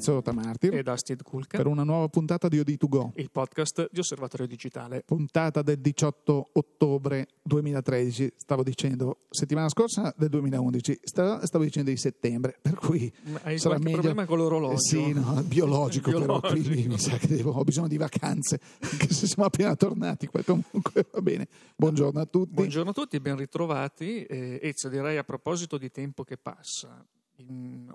Ezio Rotamartir e da Steve Kulka per una nuova puntata di OD2Go, il podcast di Osservatorio Digitale. puntata del 18 ottobre 2013, stavo dicendo settimana scorsa del 2011, sta- stavo dicendo di settembre, per cui Hai sarà meglio... problema con l'orologio? Eh sì, no, biologico, però Biologico. quindi mi sa che devo- ho bisogno di vacanze, anche se siamo appena tornati, comunque va bene. Buongiorno a tutti. Buongiorno a tutti, ben ritrovati. Eh, Ezio, direi a proposito di tempo che passa,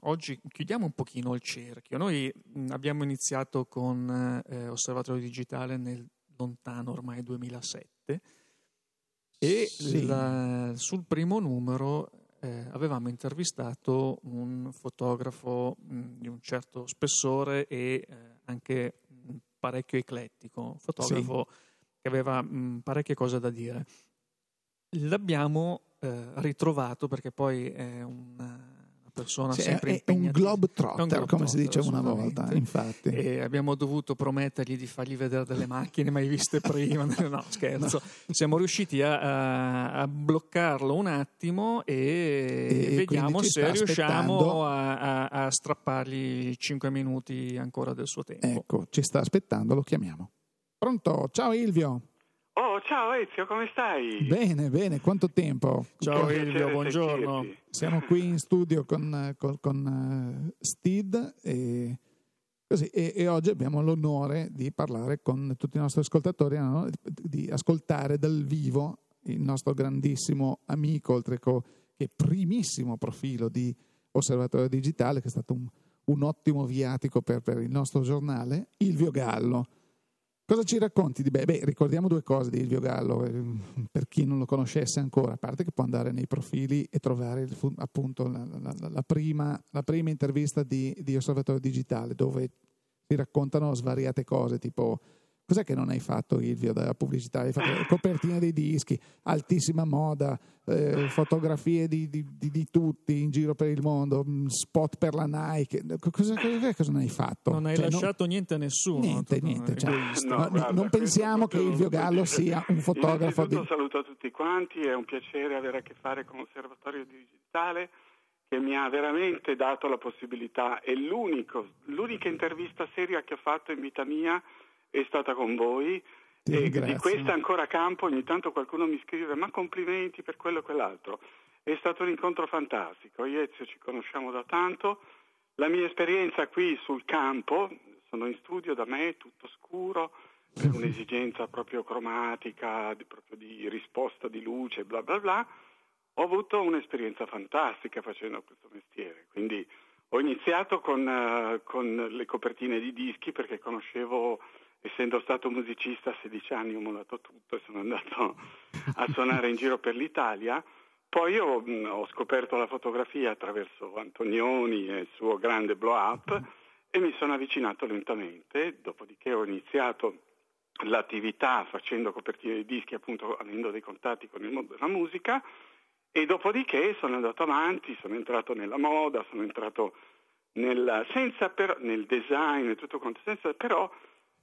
oggi chiudiamo un pochino il cerchio. Noi mh, abbiamo iniziato con eh, Osservatorio Digitale nel lontano ormai 2007 e Sì. la- sul primo numero eh, avevamo intervistato un fotografo mh, di un certo spessore e eh, anche mh, parecchio eclettico, un fotografo che aveva mh, parecchie cose da dire. L'abbiamo eh, ritrovato perché poi è una persona Sì, sempre è, è un globetrotter, un globetrotter, come si diceva una volta, infatti. E abbiamo dovuto promettergli di fargli vedere delle macchine mai viste prima. No, scherzo. Siamo riusciti a, a- bloccarlo un attimo e, E vediamo se riusciamo a, a- a strappargli 5 minuti ancora del suo tempo. Ecco, ci sta aspettando, lo chiamiamo. Pronto? Ciao Ilvio. Oh, ciao Ezio, come stai? Bene, bene, quanto tempo? Ciao piacere buongiorno. sentirti. Siamo qui in studio con, con, con, eh, Steed e, così, e, e oggi abbiamo l'onore di parlare con tutti i nostri ascoltatori, no? di ascoltare dal vivo il nostro grandissimo amico, oltre che primissimo profilo di Osservatorio Digitale, che è stato un, un ottimo viatico per, per il nostro giornale, Ilvio Gallo. Cosa ci racconti di beh, beh, ricordiamo due cose di Ilvio Gallo, eh, per chi non lo conoscesse ancora, a parte che può andare nei profili e trovare il appunto la, la- la- la prima, la prima intervista di, di Osservatorio Digitale, dove si raccontano svariate cose, tipo cos'è che non hai fatto Ilvio della pubblicità? Hai fatto le copertine dei dischi, altissima moda, eh, fotografie di, di- di- di tutti in giro per il mondo, mh, spot per la Nike, cosa, cosa, cosa non hai fatto? Non hai Cioè, lasciato niente a nessuno. Niente, niente, cioè, egoista. No, no, guarda, non pensiamo che Ilvio non Gallo sia un fotografo di... saluto tutti quanti, è un piacere avere a che fare con Osservatorio Digitale che mi ha veramente dato la possibilità, è l'unico, l'unica intervista seria che ho fatto in vita mia è stata con voi Ti e ringrazio. di questa ancora a campo ogni tanto qualcuno mi scrive ma complimenti per quello e quell'altro. È stato un incontro fantastico, io e Ezio ci conosciamo da tanto, la mia esperienza qui sul campo, sono in studio da me, tutto scuro, per un'esigenza proprio cromatica, di, proprio di risposta di luce, bla bla bla, ho avuto un'esperienza fantastica facendo questo mestiere. Quindi ho iniziato con, eh, con le copertine di dischi perché conoscevo, essendo stato musicista a 16 anni, ho mollato tutto e sono andato a suonare in giro per l'Italia. Poi ho, ho scoperto la fotografia attraverso Antonioni e il suo grande blow up e mi sono avvicinato lentamente, dopodiché ho iniziato l'attività facendo copertine di dischi, appunto avendo dei contatti con il mondo della musica e dopodiché sono andato avanti, sono entrato nella moda, sono entrato nel, senza per- nel design e tutto quanto, senza però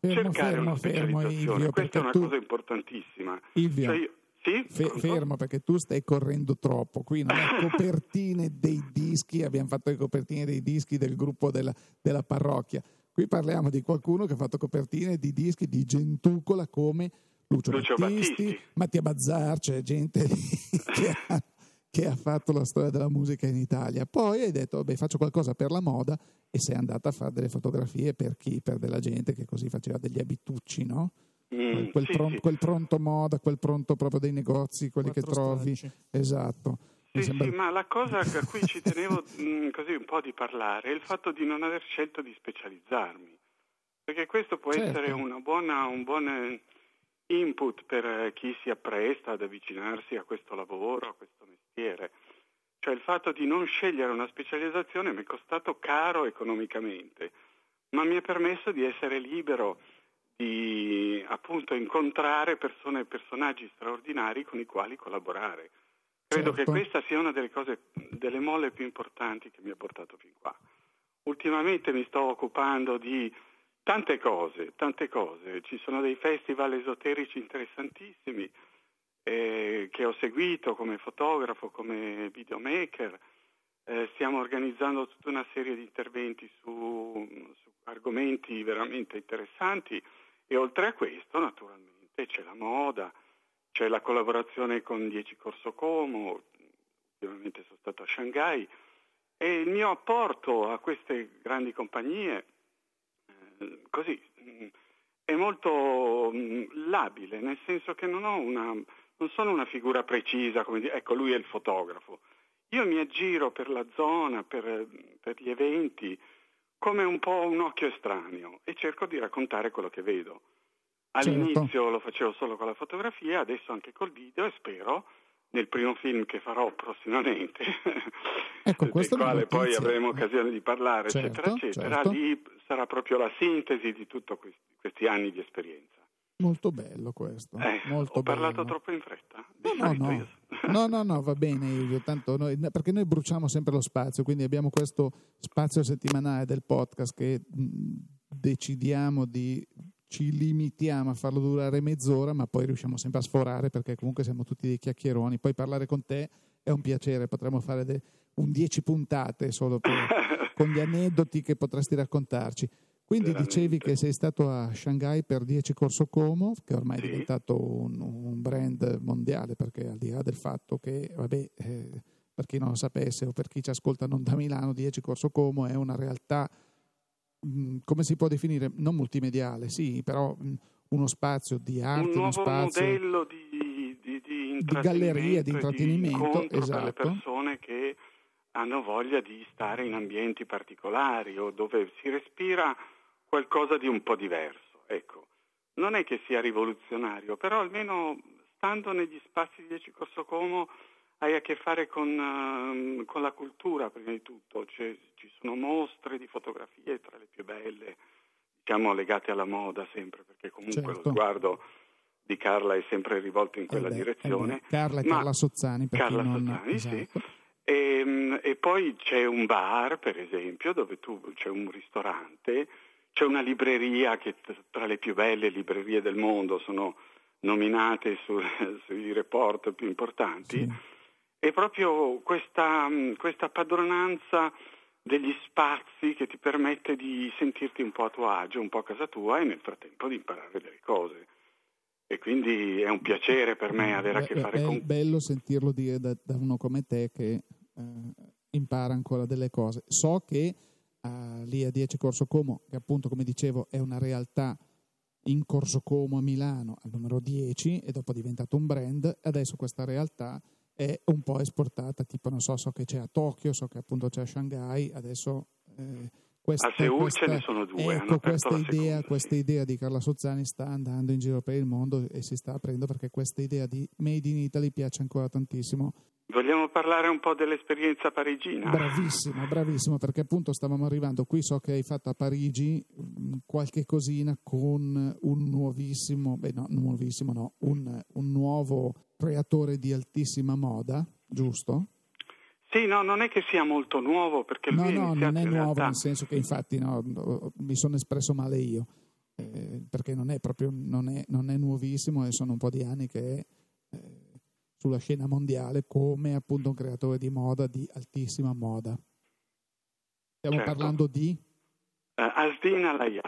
Fermo, cercare fermo, una fermo, specializzazione. Ilvio, Questa è una tu- cosa importantissima. Ilvio, Cioè io- sì? Pronto? fermo perché tu stai correndo troppo. Qui non è copertine dei dischi, abbiamo fatto le copertine dei dischi del gruppo della, della parrocchia. Qui parliamo di qualcuno che ha fatto copertine di dischi di gentucola come Lucio, Lucio Battisti, Battisti. Mattia Bazzar, c'è gente che ha, che ha fatto la storia della musica in Italia. Poi hai detto, vabbè, faccio qualcosa per la moda e sei andata a fare delle fotografie per chi? Per della gente che così faceva degli abitucci, no? Mm, quel, sì, pron- sì. quel pronto moda, quel pronto proprio dei negozi, quelli che Quattro trovi. stracci. Esatto. Sì, sembra- sì, ma la cosa a cui ci tenevo mh, così un po' di parlare è il fatto di non aver scelto di specializzarmi, perché questo può Certo. essere una buona- un buon eh, input per eh, chi si appresta ad avvicinarsi a questo lavoro, a questo mestiere. Cioè il fatto di non scegliere una specializzazione mi è costato caro economicamente, ma mi ha permesso di essere libero di appunto incontrare persone e personaggi straordinari con i quali collaborare. Credo Certo. che questa sia una delle cose, delle molle più importanti che mi ha portato fin qua. Ultimamente mi sto occupando di tante cose, tante cose. Ci sono dei festival esoterici interessantissimi eh, che ho seguito come fotografo, come videomaker. eh, stiamo organizzando tutta una serie di interventi su, su, argomenti veramente interessanti e oltre a questo naturalmente c'è la moda, c'è la collaborazione con 10 Corso Como, ovviamente sono stato a Shanghai e il mio apporto a queste grandi compagnie eh, così mm, è molto mm, labile, nel senso che non, una, non sono una figura precisa, come dire, ecco lui è il fotografo. Io mi aggiro per la zona, per, per gli eventi, come un po' un occhio estraneo e cerco di raccontare quello che vedo. All'inizio certo. lo facevo solo con la fotografia, adesso anche col video e spero nel primo film che farò prossimamente, ecco, del quale poi avremo occasione di parlare, certo, eccetera, eccetera, certo. lì sarà proprio la sintesi di tutti questi, questi, anni di esperienza. Molto bello questo. Eh, molto ho parlato troppo in fretta. No, no, no. no, no, no, va bene, Ilio, tanto noi, perché noi bruciamo sempre lo spazio, quindi abbiamo questo spazio settimanale del podcast che decidiamo di ci limitiamo a farlo durare mezz'ora, ma poi riusciamo sempre a sforare perché comunque siamo tutti dei chiacchieroni. Poi parlare con te è un piacere, potremmo fare de- un 10 puntate solo per, con gli aneddoti che potresti raccontarci. Quindi Veramente. dicevi che sei stato a Shanghai per 10 Corso Como, che ormai sì. è diventato un, un, brand mondiale, perché al di là del fatto che, vabbè, eh, per chi non lo sapesse o per chi ci ascolta non da Milano, 10 Corso Como è una realtà Mm, come si può definire? Non multimediale, sì, però mm, uno spazio di arte, un nuovo spazio, modello di, di, di, di galleria, di intrattenimento di esatto. per le persone che hanno voglia di stare in ambienti particolari o dove si respira qualcosa di un po' diverso. Ecco, non è che sia rivoluzionario, però almeno stando negli spazi di 10 Corso Como hai a che fare con, uh, con la cultura prima di tutto, cioè, ci sono mostre di fotografie tra le più belle, diciamo legate alla moda sempre, perché comunque certo. lo sguardo di Carla è sempre rivolto in quella eh beh, direzione. Eh Carla e Carla Sozzani. Carla non... Sozzani, esatto. sì. E, ehm, e, poi c'è un bar, per esempio, dove tu, c'è un ristorante, c'è una libreria che tra le più belle librerie del mondo sono nominate su, sui report più importanti. Sì è proprio questa, mm, questa padronanza degli spazi che ti permette di sentirti un po' a tuo agio, un po' a casa tua e nel frattempo di imparare delle cose. E quindi è un piacere per me avere a che fare è con... È bello sentirlo dire da, da uno come te che eh, impara ancora delle cose. So che eh, lì a 10 Corso Como, che appunto come dicevo è una realtà in Corso Como a Milano al numero 10 e dopo è diventato un brand, adesso questa realtà è un po' esportata, tipo non so, so che c'è a Tokyo, so che appunto c'è a Shanghai, adesso eh, questa, a Seul questa, ce ne sono due. Ecco, questa idea, seconda, questa sì. idea di Carla Sozzani sta andando in giro per il mondo e si sta aprendo perché questa idea di Made in Italy piace ancora tantissimo. Vogliamo parlare un po' dell'esperienza parigina? Bravissimo, bravissimo, perché appunto stavamo arrivando qui, so che hai fatto a Parigi mm, qualche cosina con un nuovissimo, beh no, nuovissimo no, un, un nuovo creatore di altissima moda, giusto? Sì, no, non è che sia molto nuovo perché no, lui no, non è nuovo realtà... nel senso che infatti no, mi sono espresso male io, eh, perché non è proprio non è, non è, nuovissimo e sono un po' di anni che eh, sulla scena mondiale come appunto un creatore di moda di altissima moda. Stiamo certo. parlando di uh, Asdin Alaya.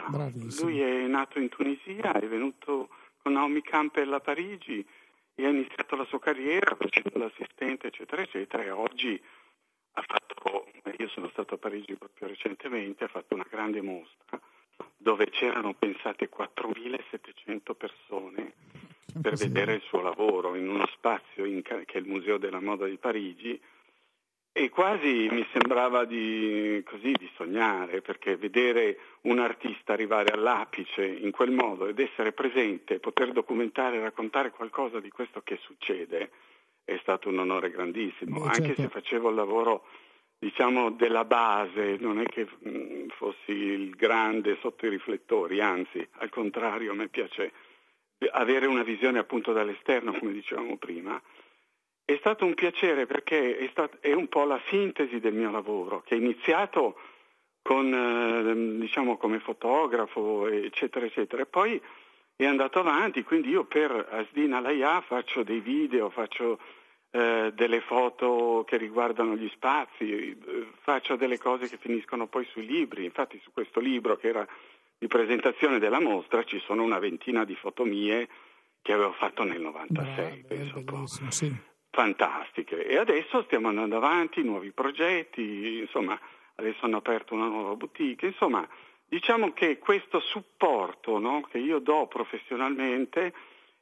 Lui è nato in Tunisia, è venuto con Naomi Campbell a Parigi e ha iniziato la sua carriera facendo l'assistente, eccetera, eccetera, e oggi ha fatto, io sono stato a Parigi proprio recentemente, ha fatto una grande mostra dove c'erano pensate 4.700 persone per vedere il suo lavoro in uno spazio in, che è il Museo della Moda di Parigi e quasi mi sembrava di, così, di sognare, perché vedere un artista arrivare all'apice in quel modo ed essere presente, poter documentare e raccontare qualcosa di questo che succede, è stato un onore grandissimo, Beh, anche certo. se facevo il lavoro diciamo della base, non è che mh, fossi il grande sotto i riflettori, anzi al contrario a me piace avere una visione appunto dall'esterno, come dicevamo prima, è stato un piacere perché è, stato, è, un po' la sintesi del mio lavoro, che è iniziato con, eh, diciamo, come fotografo, eccetera, eccetera, e poi è andato avanti, quindi io per Asdin Alaya faccio dei video, faccio eh, delle foto che riguardano gli spazi, eh, faccio delle cose che finiscono poi sui libri. Infatti su questo libro che era di presentazione della mostra ci sono una ventina di foto mie che avevo fatto nel 96, Bravo, penso sì. Fantastiche. E adesso stiamo andando avanti, nuovi progetti, insomma, adesso hanno aperto una nuova boutique, insomma, diciamo che questo supporto no, che io do professionalmente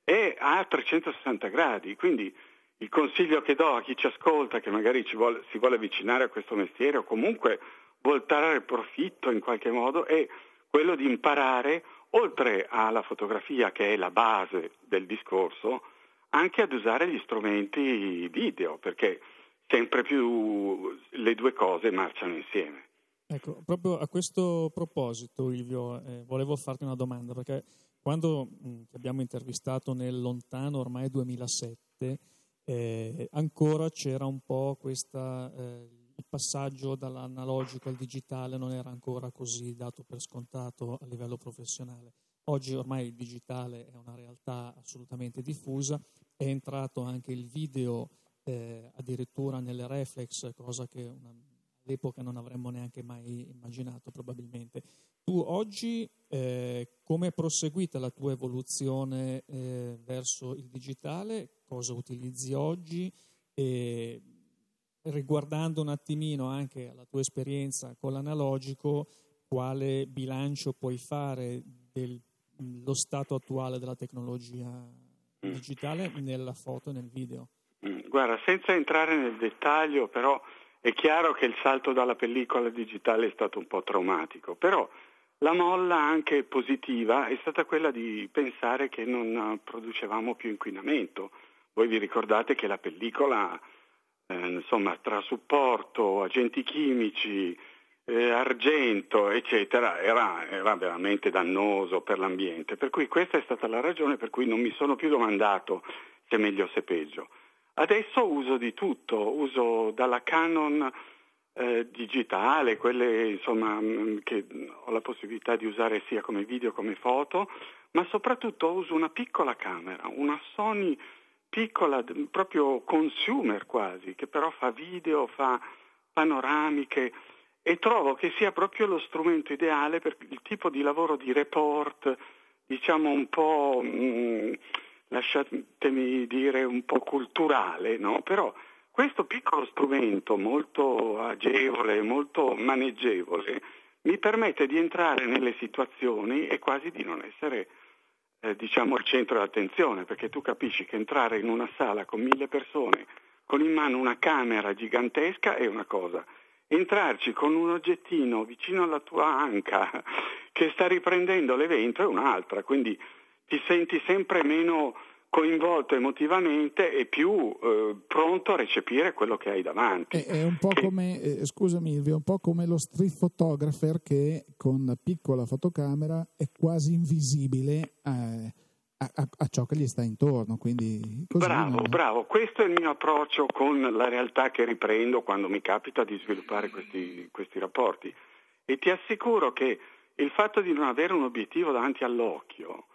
è a 360 gradi, quindi il consiglio che do a chi ci ascolta, che magari vuole, si vuole avvicinare a questo mestiere o comunque vuol trarre profitto in qualche modo, è quello di imparare, oltre alla fotografia che è la base del discorso, anche ad usare gli strumenti video, perché sempre più le due cose marciano insieme. Ecco, proprio a questo proposito, Livio, eh, volevo farti una domanda, perché quando mh, ti abbiamo intervistato nel lontano ormai 2007, eh, ancora c'era un po' questa... Eh, il passaggio dall'analogico al digitale non era ancora così dato per scontato a livello professionale. Oggi ormai il digitale è una realtà assolutamente diffusa, è entrato anche il video eh, addirittura nelle reflex, cosa che una, all'epoca non avremmo neanche mai immaginato probabilmente. Tu oggi eh, come è proseguita la tua evoluzione eh, verso il digitale? Cosa utilizzi oggi? E riguardando un attimino anche la tua esperienza con l'analogico, quale bilancio puoi fare dello stato attuale della tecnologia mm. digitale nella foto e nel video? Mm, guarda, senza entrare nel dettaglio, però è chiaro che il salto dalla pellicola digitale è stato un po' traumatico, però la molla anche positiva è stata quella di pensare che non producevamo più inquinamento. Voi vi ricordate che la pellicola eh, insomma, tra supporto, agenti chimici, eh, argento, eccetera, era, era, veramente dannoso per l'ambiente. Per cui questa è stata la ragione per cui non mi sono più domandato se meglio o se peggio. Adesso uso di tutto, uso dalla Canon eh, digitale, quelle insomma, mm, che ho la possibilità di usare sia come video come foto, ma soprattutto uso una piccola camera, una Sony piccola, proprio consumer quasi, che però fa video, fa panoramiche e trovo che sia proprio lo strumento ideale per il tipo di lavoro di report, diciamo un po', mh, mm, lasciatemi dire, un po' culturale, no? Però questo piccolo strumento molto agevole, molto maneggevole, mi permette di entrare nelle situazioni e quasi di non essere eh, diciamo al centro dell'attenzione, perché tu capisci che entrare in una sala con mille persone con in mano una camera gigantesca è una cosa, entrarci con un oggettino vicino alla tua anca che sta riprendendo l'evento è un'altra, quindi ti senti sempre meno coinvolto emotivamente e più eh, pronto a recepire quello che hai davanti. È, è un po' che... come, eh, scusami è un po' come lo street photographer che con la piccola fotocamera è quasi invisibile eh, a, a, a, ciò che gli sta intorno. Quindi bravo, non... bravo, questo è il mio approccio con la realtà che riprendo quando mi capita di sviluppare questi, questi rapporti. E ti assicuro che il fatto di non avere un obiettivo davanti all'occhio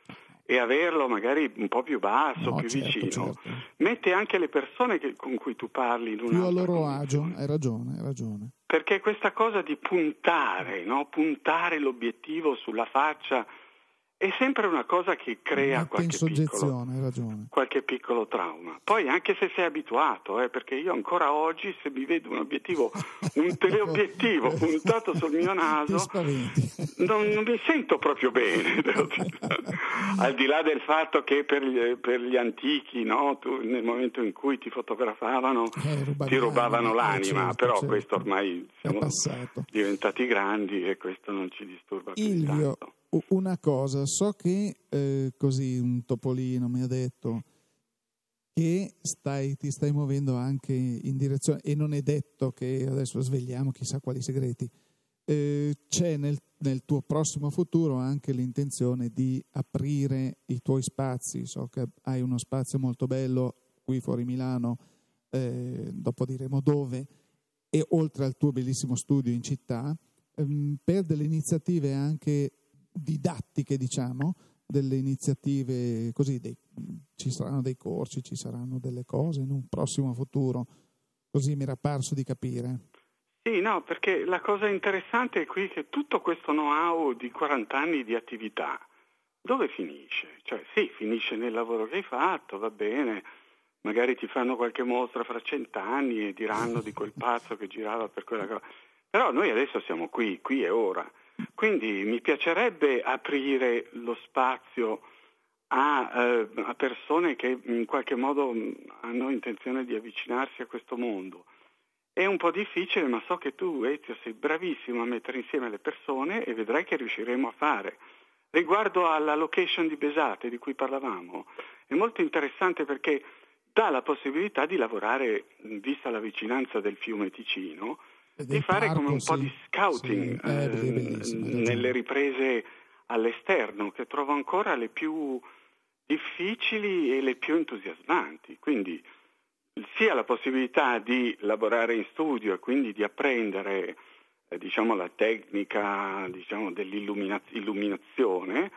e averlo magari un po' più basso, no, più certo, vicino, certo. mette anche le persone che, con cui tu parli in una più a loro agio, hai ragione, hai ragione. Perché questa cosa di puntare, no? puntare l'obiettivo sulla faccia è sempre una cosa che crea qualche piccolo, qualche piccolo, trauma. Poi anche se sei abituato, eh, perché io ancora oggi se mi vedo un obiettivo, un teleobiettivo puntato sul mio naso, non, non, mi sento proprio bene. Al di là del fatto che per gli, per gli antichi, no, tu, nel momento in cui ti fotografavano, eh, ti rubavano l'anima, certo, però certo. questo ormai siamo diventati grandi e questo non ci disturba più tanto una cosa, so che eh, così un topolino mi ha detto che stai, ti stai muovendo anche in direzione, e non è detto che adesso svegliamo chissà quali segreti, eh, c'è nel, nel, tuo prossimo futuro anche l'intenzione di aprire i tuoi spazi, so che hai uno spazio molto bello qui fuori Milano, eh, dopo diremo dove, e oltre al tuo bellissimo studio in città, ehm, per delle iniziative anche didattiche, diciamo, delle iniziative così, dei, ci saranno dei corsi, ci saranno delle cose in un prossimo futuro. Così mi era parso di capire. Sì, no, perché la cosa interessante è qui che tutto questo know-how di 40 anni di attività, dove finisce? Cioè, sì, finisce nel lavoro che hai fatto, va bene, magari ti fanno qualche mostra fra cent'anni e diranno di quel pazzo che girava per quella cosa. Però noi adesso siamo qui, qui e ora. Quindi mi piacerebbe aprire lo spazio a, eh, a, persone che in qualche modo hanno intenzione di avvicinarsi a questo mondo. È un po' difficile, ma so che tu, Ezio, sei bravissimo a mettere insieme le persone e vedrai che riusciremo a fare. Riguardo alla location di Besate di cui parlavamo, è molto interessante perché dà la possibilità di lavorare, vista la vicinanza del fiume Ticino, di fare parco, come un sì. po' di scouting sì. eh, eh, nelle riprese all'esterno, che trovo ancora le più difficili e le più entusiasmanti. Quindi sia la possibilità di lavorare in studio e quindi di apprendere eh, diciamo, la tecnica diciamo, dell'illuminazione,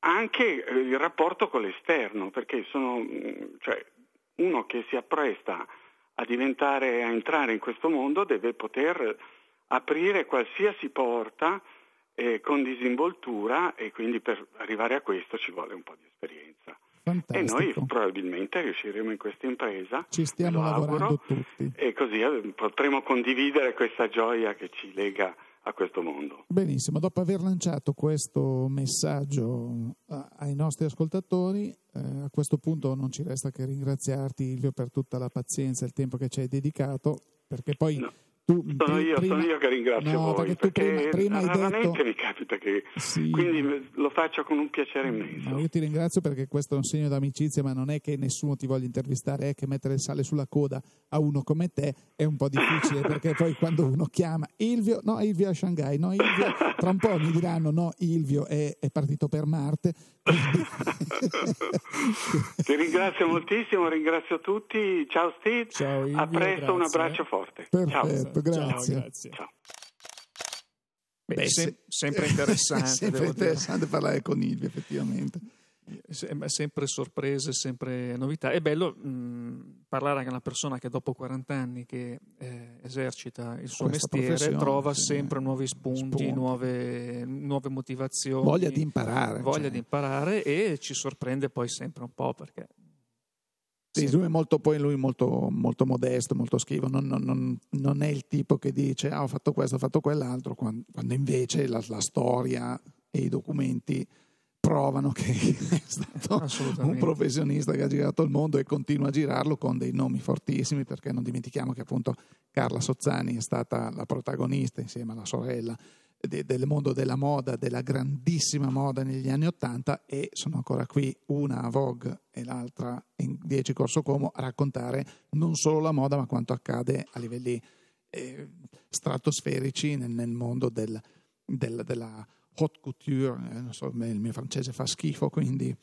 anche eh, il rapporto con l'esterno, perché sono, cioè, uno che si appresta a diventare, a entrare in questo mondo deve poter aprire qualsiasi porta eh, con disinvoltura e quindi per arrivare a questo ci vuole un po' di esperienza. Fantastico. E noi probabilmente riusciremo in questa impresa. Ci stiamo lavorando auguro, tutti. E così eh, potremo condividere questa gioia che ci lega a questo mondo. Benissimo, dopo aver lanciato questo messaggio ai nostri ascoltatori, eh, a questo punto non ci resta che ringraziarti Ilvio per tutta la pazienza e il tempo che ci hai dedicato, perché poi no. Tu... Sono io, prima, sono io che ringrazio no, voi, perché, tu prima, prima hai raramente detto... mi capita che... Sì. Quindi lo faccio con un piacere immenso. No, io ti ringrazio perché questo è un segno d'amicizia, ma non è che nessuno ti voglia intervistare, è che mettere il sale sulla coda a uno come te è un po' difficile, perché poi quando uno chiama Ilvio, no, Ilvio a Shanghai, no, Ilvio, tra un po' mi diranno no, Ilvio è, è partito per Marte. ti ringrazio moltissimo, ringrazio tutti, ciao Steve, ciao, Ilvio, a presto, grazie. un abbraccio forte. Perfetto, ciao. Grazie. Ciao, grazie. Ciao. Beh, Beh, se- sempre interessante. sempre devo dire. interessante parlare con Ilvio, effettivamente. Sem- sempre sorprese, sempre novità. È bello mh, parlare anche a una persona che dopo 40 anni che eh, esercita il suo Questa mestiere trova sì. sempre nuovi spunti, Spunti. Nuove, nuove motivazioni. Voglia di imparare. voglia cioè. di imparare e ci sorprende poi sempre un po' perché Sì, lui è molto, poi lui è molto, molto modesto, molto schivo, non, non- non- non è il tipo che dice ah, ho fatto questo, ho fatto quell'altro, quando, quando invece la, la storia e i documenti provano che è stato un professionista che ha girato il mondo e continua a girarlo con dei nomi fortissimi, perché non dimentichiamo che appunto Carla Sozzani è stata la protagonista insieme alla sorella de- del mondo della moda, della grandissima moda negli anni Ottanta e sono ancora qui una a Vogue e l'altra in 10 Corso Como a raccontare non solo la moda ma quanto accade a livelli eh, stratosferici nel, nel mondo del- del- della haute couture, eh, so, il mio francese fa schifo, quindi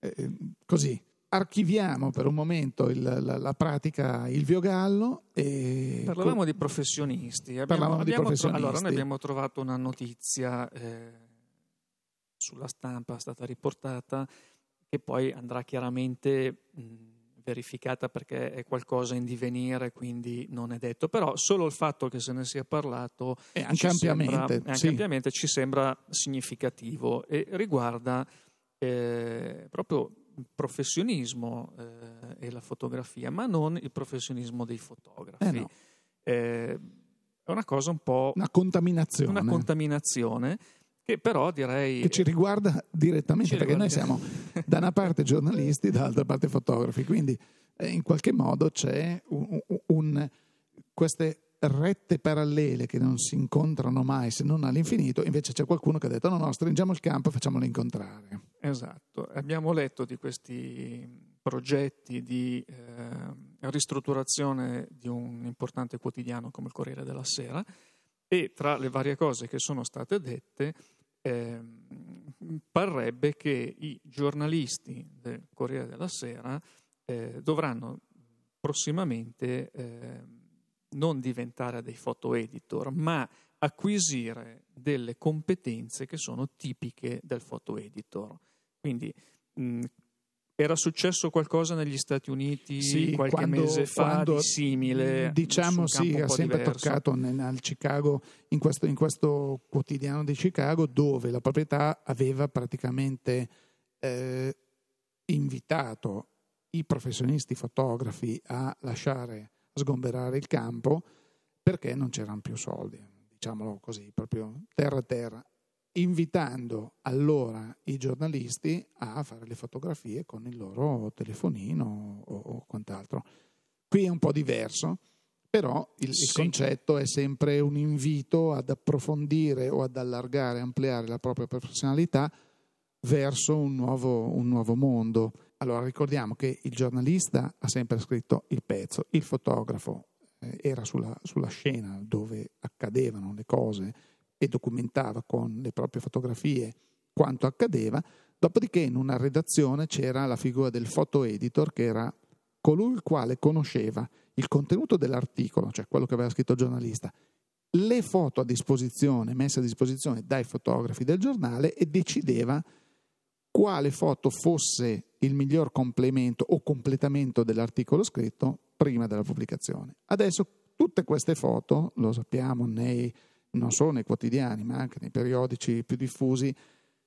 eh, così. Archiviamo per un momento il- la, la pratica Ilvio Gallo e Parlavamo di professionisti. Abbiamo, Parlavamo di abbiamo tro- professionisti. allora, noi abbiamo trovato una notizia eh, sulla stampa, è stata riportata, che poi andrà chiaramente mh, verificata perché è qualcosa in divenire, quindi non è detto. Però solo il fatto che se ne sia parlato e anche ci ampiamente, sembra, anche sì. ampiamente ci sembra significativo e riguarda eh, proprio il professionismo eh, e la fotografia, ma non il professionismo dei fotografi. Eh no. Eh, è una cosa un po' una contaminazione una contaminazione che però direi che ci riguarda direttamente Ci perché noi riguarda. siamo da una parte giornalisti dall'altra parte fotografi quindi eh, in qualche modo c'è un, un- un- queste rette parallele che non si incontrano mai se non all'infinito invece c'è qualcuno che ha detto no no stringiamo il campo e facciamolo incontrare Esatto, abbiamo letto di questi progetti di eh, ristrutturazione di un importante quotidiano come il Corriere della Sera e tra le varie cose che sono state dette ehm, parrebbe che i giornalisti del Corriere della Sera eh, dovranno prossimamente ehm, non diventare dei photo editor, ma acquisire delle competenze che sono tipiche del photo editor. Quindi mh, Era successo qualcosa negli Stati Uniti sì, qualche quando, mese fa quando, di simile? Diciamo sì, ha sempre diverso. toccato nel, al Chicago, in questo, in questo, quotidiano di Chicago, dove la proprietà aveva praticamente eh, invitato i professionisti fotografi a lasciare sgomberare il campo perché non c'erano più soldi, diciamolo così, proprio terra a terra invitando allora i giornalisti a fare le fotografie con il loro telefonino o, o quant'altro. Qui è un po' diverso, però il, sì. il, concetto è sempre un invito ad approfondire o ad allargare, ampliare la propria professionalità verso un nuovo, un nuovo mondo. Allora ricordiamo che il giornalista ha sempre scritto il pezzo, il fotografo eh, era sulla, sulla scena dove accadevano le cose e documentava con le proprie fotografie quanto accadeva, dopodiché in una redazione c'era la figura del photo editor che era colui il quale conosceva il contenuto dell'articolo, cioè quello che aveva scritto il giornalista, le foto a disposizione, messe a disposizione dai fotografi del giornale e decideva quale foto fosse il miglior complemento o completamento dell'articolo scritto prima della pubblicazione. Adesso tutte queste foto, lo sappiamo nei non solo nei quotidiani, ma anche nei periodici più diffusi,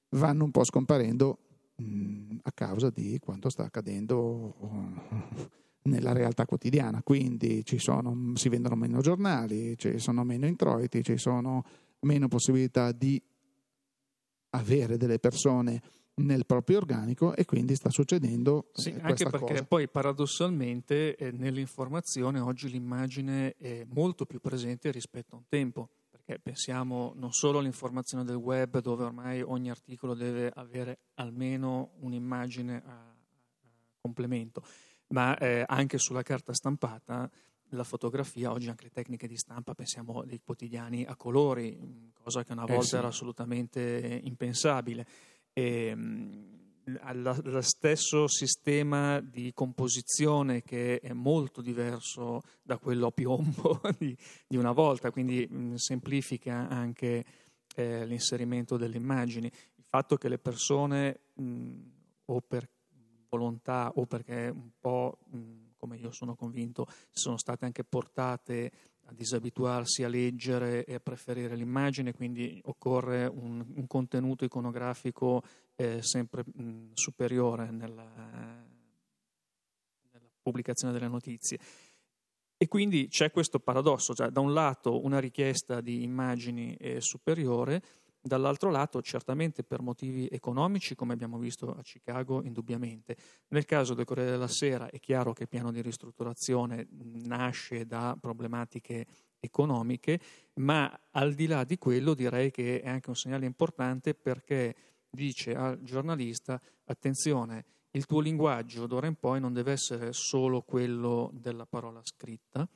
vanno un po' scomparendo mh, a causa di quanto sta accadendo nella realtà quotidiana. Quindi sono, si vendono meno giornali, ci sono meno introiti, ci sono meno possibilità di avere delle persone nel proprio organico e quindi sta succedendo sì, eh, anche perché cosa. poi paradossalmente eh, nell'informazione oggi l'immagine è molto più presente rispetto a un tempo perché pensiamo non solo all'informazione del web dove ormai ogni articolo deve avere almeno un'immagine a, a complemento, ma eh, anche sulla carta stampata la fotografia, oggi anche le tecniche di stampa, pensiamo ai quotidiani a colori, cosa che una volta eh sì. era assolutamente impensabile. E, lo stesso sistema di composizione che è molto diverso da quello a piombo di, di una volta, quindi mh, semplifica anche eh, l'inserimento delle immagini. Il fatto che le persone mh, o per volontà o perché un po', mh, come io sono convinto, sono state anche portate a disabituarsi a leggere e a preferire l'immagine, quindi occorre un, un contenuto iconografico eh, sempre mh, superiore nella, nella, pubblicazione delle notizie. E quindi c'è questo paradosso, cioè da un lato una richiesta di immagini è superiore, dall'altro lato certamente per motivi economici, come abbiamo visto a Chicago, indubbiamente. Nel caso del Corriere della Sera è chiaro che il piano di ristrutturazione nasce da problematiche economiche, ma al di là di quello direi che è anche un segnale importante perché dice al giornalista attenzione, il tuo linguaggio d'ora in poi non deve essere solo quello della parola scritta,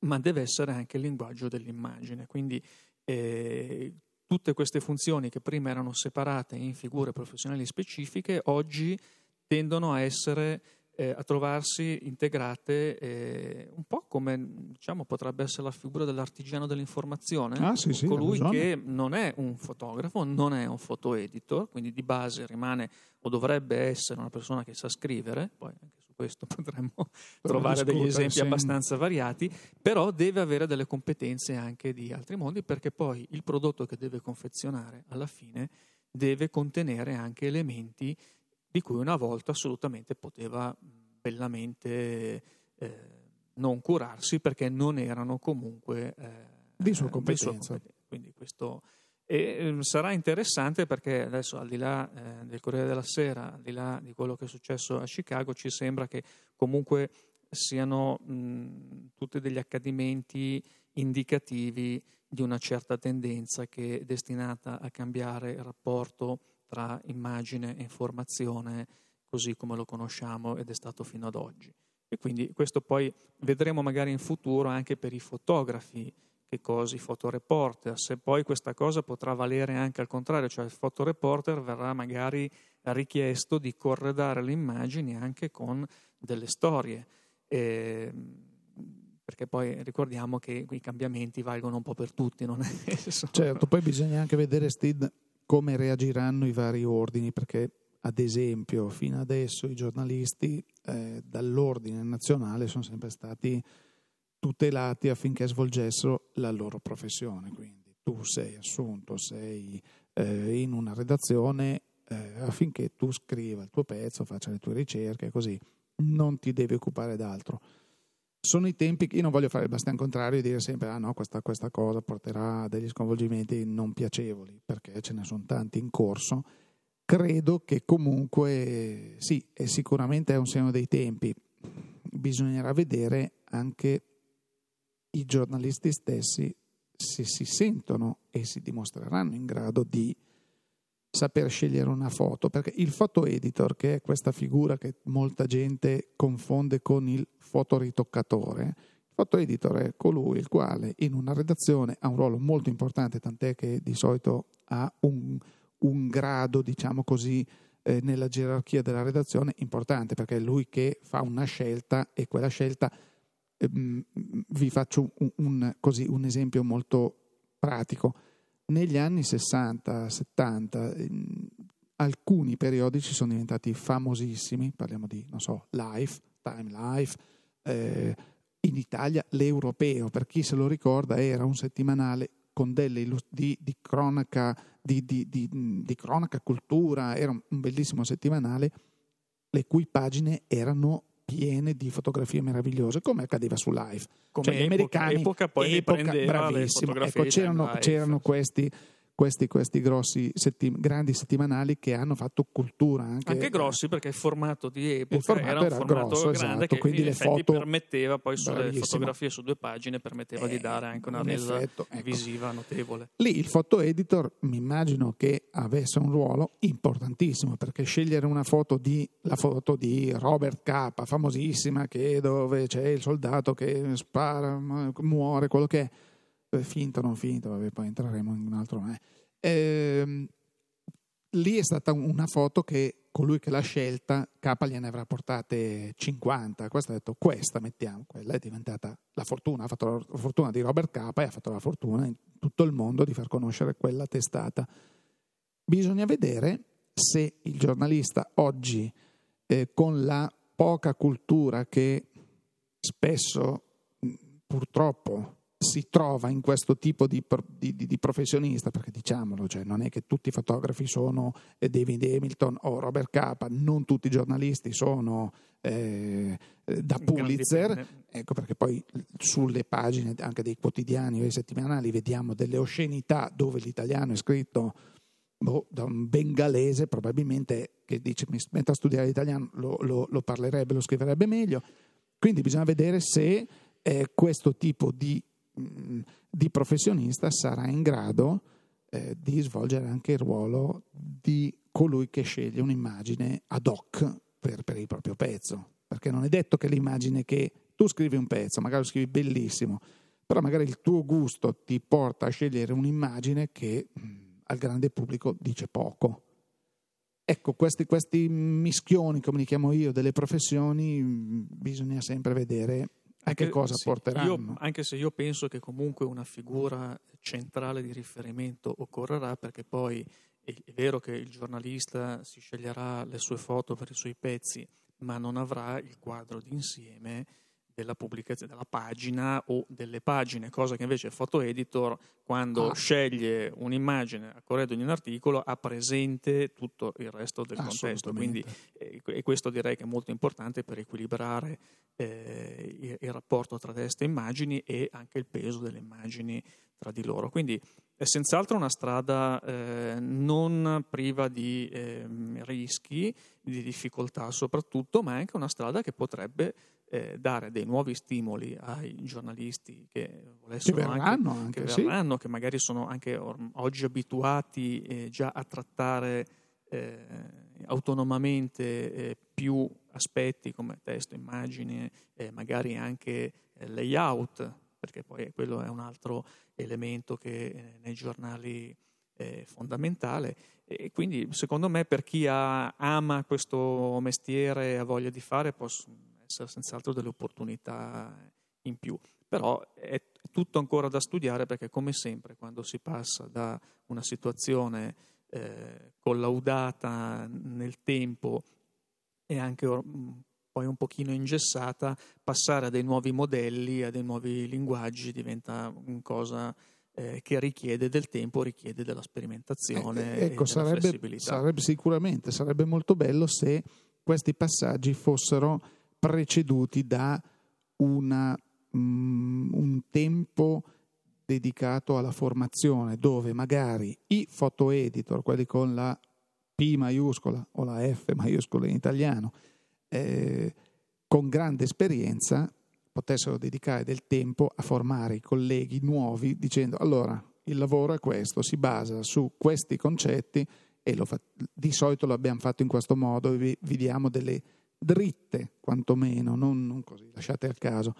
ma deve essere anche il linguaggio dell'immagine. Quindi eh, tutte queste funzioni che prima erano separate in figure professionali specifiche, oggi tendono a essere eh, a trovarsi integrate eh, un po' come diciamo, potrebbe essere la figura dell'artigiano dell'informazione, ah, sì, sì, colui che non è un fotografo, non è un foto editor, quindi di base rimane o dovrebbe essere una persona che sa scrivere, poi anche su questo potremmo trovare degli esempi sì. abbastanza variati, però deve avere delle competenze anche di altri mondi perché poi il prodotto che deve confezionare alla fine deve contenere anche elementi di cui una volta assolutamente poteva bellamente eh, non curarsi perché non erano comunque eh, di sua competenza. Di sua Quindi questo e, eh, sarà interessante perché adesso al di là eh, del Corriere della Sera, al di là di quello che è successo a Chicago, ci sembra che comunque siano tutti degli accadimenti indicativi di una certa tendenza che è destinata a cambiare il rapporto tra immagine e informazione così come lo conosciamo ed è stato fino ad oggi. E quindi questo poi vedremo magari in futuro anche per i fotografi, che cosa, i fotoreporter, se poi questa cosa potrà valere anche al contrario, cioè il fotoreporter verrà magari richiesto di corredare le immagini anche con delle storie. E, perché poi ricordiamo che i cambiamenti valgono un po' per tutti, non è Certo, poi bisogna anche vedere, Steve, come reagiranno i vari ordini, perché ad esempio, fino adesso i giornalisti eh, dall'ordine nazionale sono sempre stati tutelati affinché svolgessero la loro professione. Quindi tu sei assunto, sei eh, in una redazione eh, affinché tu scriva il tuo pezzo, faccia le tue ricerche, così non ti devi occupare d'altro. Sono i tempi che io non voglio fare il bastian contrario e dire sempre ah no, questa, questa cosa porterà a degli sconvolgimenti non piacevoli, perché ce ne sono tanti in corso credo che comunque sì, è sicuramente è un segno dei tempi. Bisognerà vedere anche i giornalisti stessi se si sentono e si dimostreranno in grado di saper scegliere una foto, perché il foto editor, che è questa figura che molta gente confonde con il fotoritoccatore, il foto editor è colui il quale in una redazione ha un ruolo molto importante, tant'è che di solito ha un un grado, diciamo così, eh, nella gerarchia della redazione importante, perché è lui che fa una scelta e quella scelta, ehm, vi faccio un, un, così, un, esempio molto pratico. Negli anni 60-70 ehm, alcuni periodici sono diventati famosissimi, parliamo di, non so, Life, Time Life, eh, in Italia l'Europeo, per chi se lo ricorda, era un settimanale con delle illust- di, di, cronaca, di, di, cronaca cultura, era un, bellissimo settimanale, le cui pagine erano piene di fotografie meravigliose, come accadeva su Live. Come cioè, epoca, gli americani, epoca poi epoca, bravissimo. Ecco, c'erano, c'erano questi questi, questi grossi setti, grandi settimanali che hanno fatto cultura. Anche, anche grossi perché il formato di epoca il formato era un formato grosso, grande esatto, che quindi le foto permetteva poi sulle bravissimo. fotografie su due pagine permetteva eh, di dare anche una resa effetto, ecco. visiva notevole. Lì il foto editor mi immagino che avesse un ruolo importantissimo perché scegliere una foto di la foto di Robert K, famosissima, che dove c'è il soldato che spara, muore, quello che è eh, finto o non finto, vabbè, poi entreremo in un altro. Eh. Lì è stata una foto che colui che l'ha scelta, K gliene avrà portate 50. Questo ha detto questa mettiamo, quella è diventata la fortuna, ha fatto la fortuna di Robert K e ha fatto la fortuna in tutto il mondo di far conoscere quella testata. Bisogna vedere se il giornalista oggi, eh, con la poca cultura che spesso purtroppo si trova in questo tipo di, di, di, professionista, perché diciamolo, cioè non è che tutti i fotografi sono eh, David Hamilton o Robert Capa, non tutti i giornalisti sono eh, eh da Pulitzer, ecco perché poi sulle pagine anche dei quotidiani o dei settimanali vediamo delle oscenità dove l'italiano è scritto boh, da un bengalese probabilmente che dice mi metto a studiare l'italiano, lo, lo, lo parlerebbe, lo scriverebbe meglio, quindi bisogna vedere se eh, questo tipo di di professionista sarà in grado eh, di svolgere anche il ruolo di colui che sceglie un'immagine ad hoc per, per il proprio pezzo. Perché non è detto che l'immagine che tu scrivi un pezzo, magari lo scrivi bellissimo, però magari il tuo gusto ti porta a scegliere un'immagine che mh, al grande pubblico dice poco. Ecco, questi, questi mischioni, come li chiamo io, delle professioni, mh, bisogna sempre vedere a che cosa sì, porteranno. Io, anche se io penso che comunque una figura centrale di riferimento occorrerà, perché poi è, è vero che il giornalista si sceglierà le sue foto per i suoi pezzi, ma non avrà il quadro d'insieme della pubblicazione della pagina o delle pagine, cosa che invece il photo editor quando ah. sceglie un'immagine a corredo di un articolo ha presente tutto il resto del contesto. Quindi, eh, e questo direi che è molto importante per equilibrare eh, il, il, rapporto tra testa e immagini e anche il peso delle immagini tra di loro. Quindi è senz'altro una strada eh, non priva di ehm, rischi, di difficoltà soprattutto, ma è anche una strada che potrebbe eh, dare dei nuovi stimoli ai giornalisti che volessero che verranno, anche, anche, che, verranno, sì. che magari sono anche or- oggi abituati eh, già a trattare eh, autonomamente eh, più aspetti come testo, immagine, magari anche eh, layout, perché poi quello è un altro elemento che eh, nei giornali è fondamentale. E quindi secondo me per chi ha, ama questo mestiere e ha voglia di fare essere senz'altro delle opportunità in più. Però è tutto ancora da studiare perché come sempre quando si passa da una situazione eh, collaudata nel tempo e anche poi un pochino ingessata, passare a dei nuovi modelli, a dei nuovi linguaggi diventa una cosa eh, che richiede del tempo, richiede della sperimentazione. Eh, ecco, sarebbe, sarebbe, sicuramente, sarebbe molto bello se questi passaggi fossero preceduti da una, um, un tempo dedicato alla formazione, dove magari i photo editor, quelli con la P maiuscola o la F maiuscola in italiano, eh, con grande esperienza potessero dedicare del tempo a formare i colleghi nuovi dicendo allora il lavoro è questo, si basa su questi concetti e fa, di solito lo abbiamo fatto in questo modo, vi, vi diamo delle dritte quantomeno, non, non così, lasciate al caso.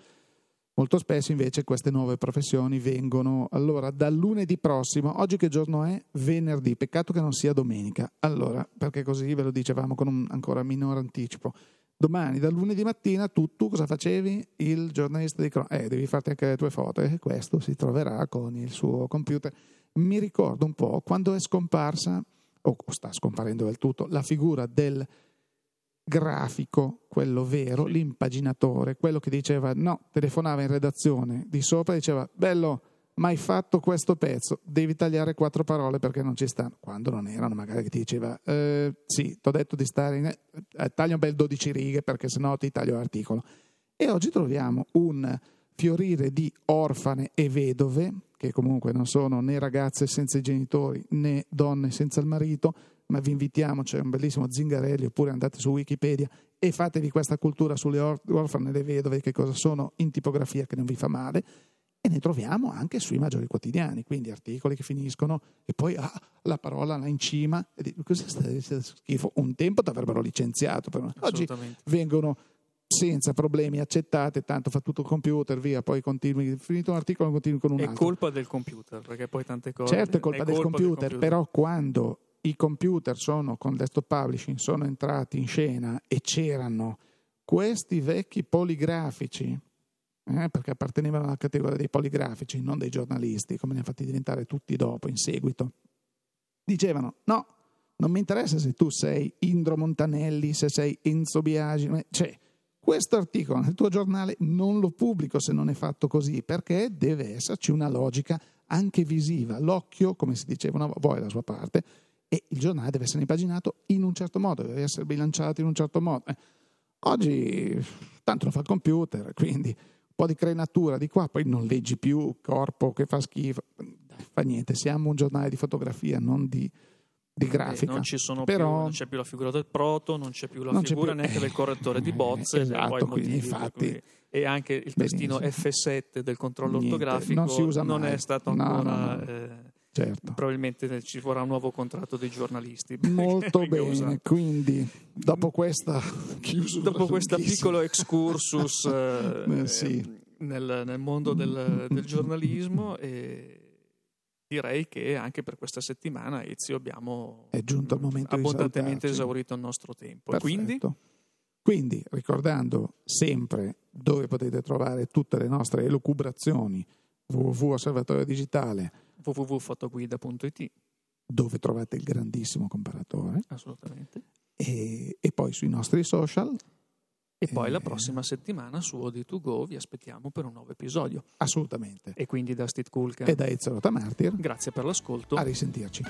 Molto spesso invece queste nuove professioni vengono allora dal lunedì prossimo, oggi che giorno è? Venerdì, peccato che non sia domenica. Allora, perché così ve lo dicevamo con un ancora minore anticipo. Domani, dal lunedì mattina, tu, tu cosa facevi? Il giornalista di cronaca. Eh, devi farti anche le tue foto e questo si troverà con il suo computer. Mi ricordo un po' quando è scomparsa, o sta scomparendo del tutto, la figura del grafico, quello vero, l'impaginatore, quello che diceva no, telefonava in redazione di sopra e diceva bello, ma hai fatto questo pezzo, devi tagliare quattro parole perché non ci stanno. Quando non erano, magari ti diceva, eh, sì, ti ho detto di stare in... Eh, taglia un bel 12 righe perché sennò ti taglio l'articolo. E oggi troviamo un fiorire di orfane e vedove, che comunque non sono né ragazze senza i genitori né donne senza il marito, ma vi invitiamo, c'è un bellissimo Zingarelli, oppure andate su Wikipedia e fatevi questa cultura sulle or- orfane e le vedove, che cosa sono in tipografia che non vi fa male e ne troviamo anche sui maggiori quotidiani, quindi articoli che finiscono e poi ah, la parola là in cima, e dico, cosa sta schifo? Un tempo ti avrebbero licenziato, però oggi vengono senza problemi accettate, tanto fa tutto il computer, via, poi continui, finito un articolo continui con un è altro. È colpa del computer, perché poi tante cose... Certo è colpa, è del, colpa computer, del computer, però quando i computer sono con desktop publishing sono entrati in scena e c'erano questi vecchi poligrafici eh, perché appartenevano alla categoria dei poligrafici, non dei giornalisti, come ne ha fatti diventare tutti dopo, in seguito. Dicevano, no, non mi interessa se tu sei Indro Montanelli, se sei Enzo Biagi, cioè, questo articolo nel tuo giornale non lo pubblico se non è fatto così, perché deve esserci una logica anche visiva. L'occhio, come si diceva una volta, la sua parte, e il giornale deve essere impaginato in un certo modo, deve essere bilanciato in un certo modo. Eh, oggi tanto lo fa il computer, quindi po' di crenatura di qua, poi non leggi più corpo che fa schifo, fa niente, siamo un giornale di fotografia, non di, di grafica. non, ci sono Però, più, non c'è più la figura del proto, non c'è più la figura più, neanche del correttore di bozze, esatto, quindi, infatti, e anche il testino F7 del controllo niente, ortografico non, non è stato ancora... No, no, no. Eh, Certo. Probabilmente ci vorrà un nuovo contratto dei giornalisti. Molto bene, quindi dopo questa chiusura. Dopo questo piccolo excursus eh, eh, sì. nel, nel, mondo del, del giornalismo, direi che anche per questa settimana, Ezio, abbiamo È giunto il momento abbondantemente esaurito il nostro tempo. Quindi? quindi, ricordando sempre dove potete trovare tutte le nostre elucubrazioni www.osservatorio digitale www.fotoguida.it dove trovate il grandissimo comparatore. Assolutamente. E, e poi sui nostri social. E poi eh, la prossima settimana su Odi2Go vi aspettiamo per un nuovo episodio. Assolutamente. E quindi da Steve Kulka e da Ezio Martir. Grazie per l'ascolto. A risentirci.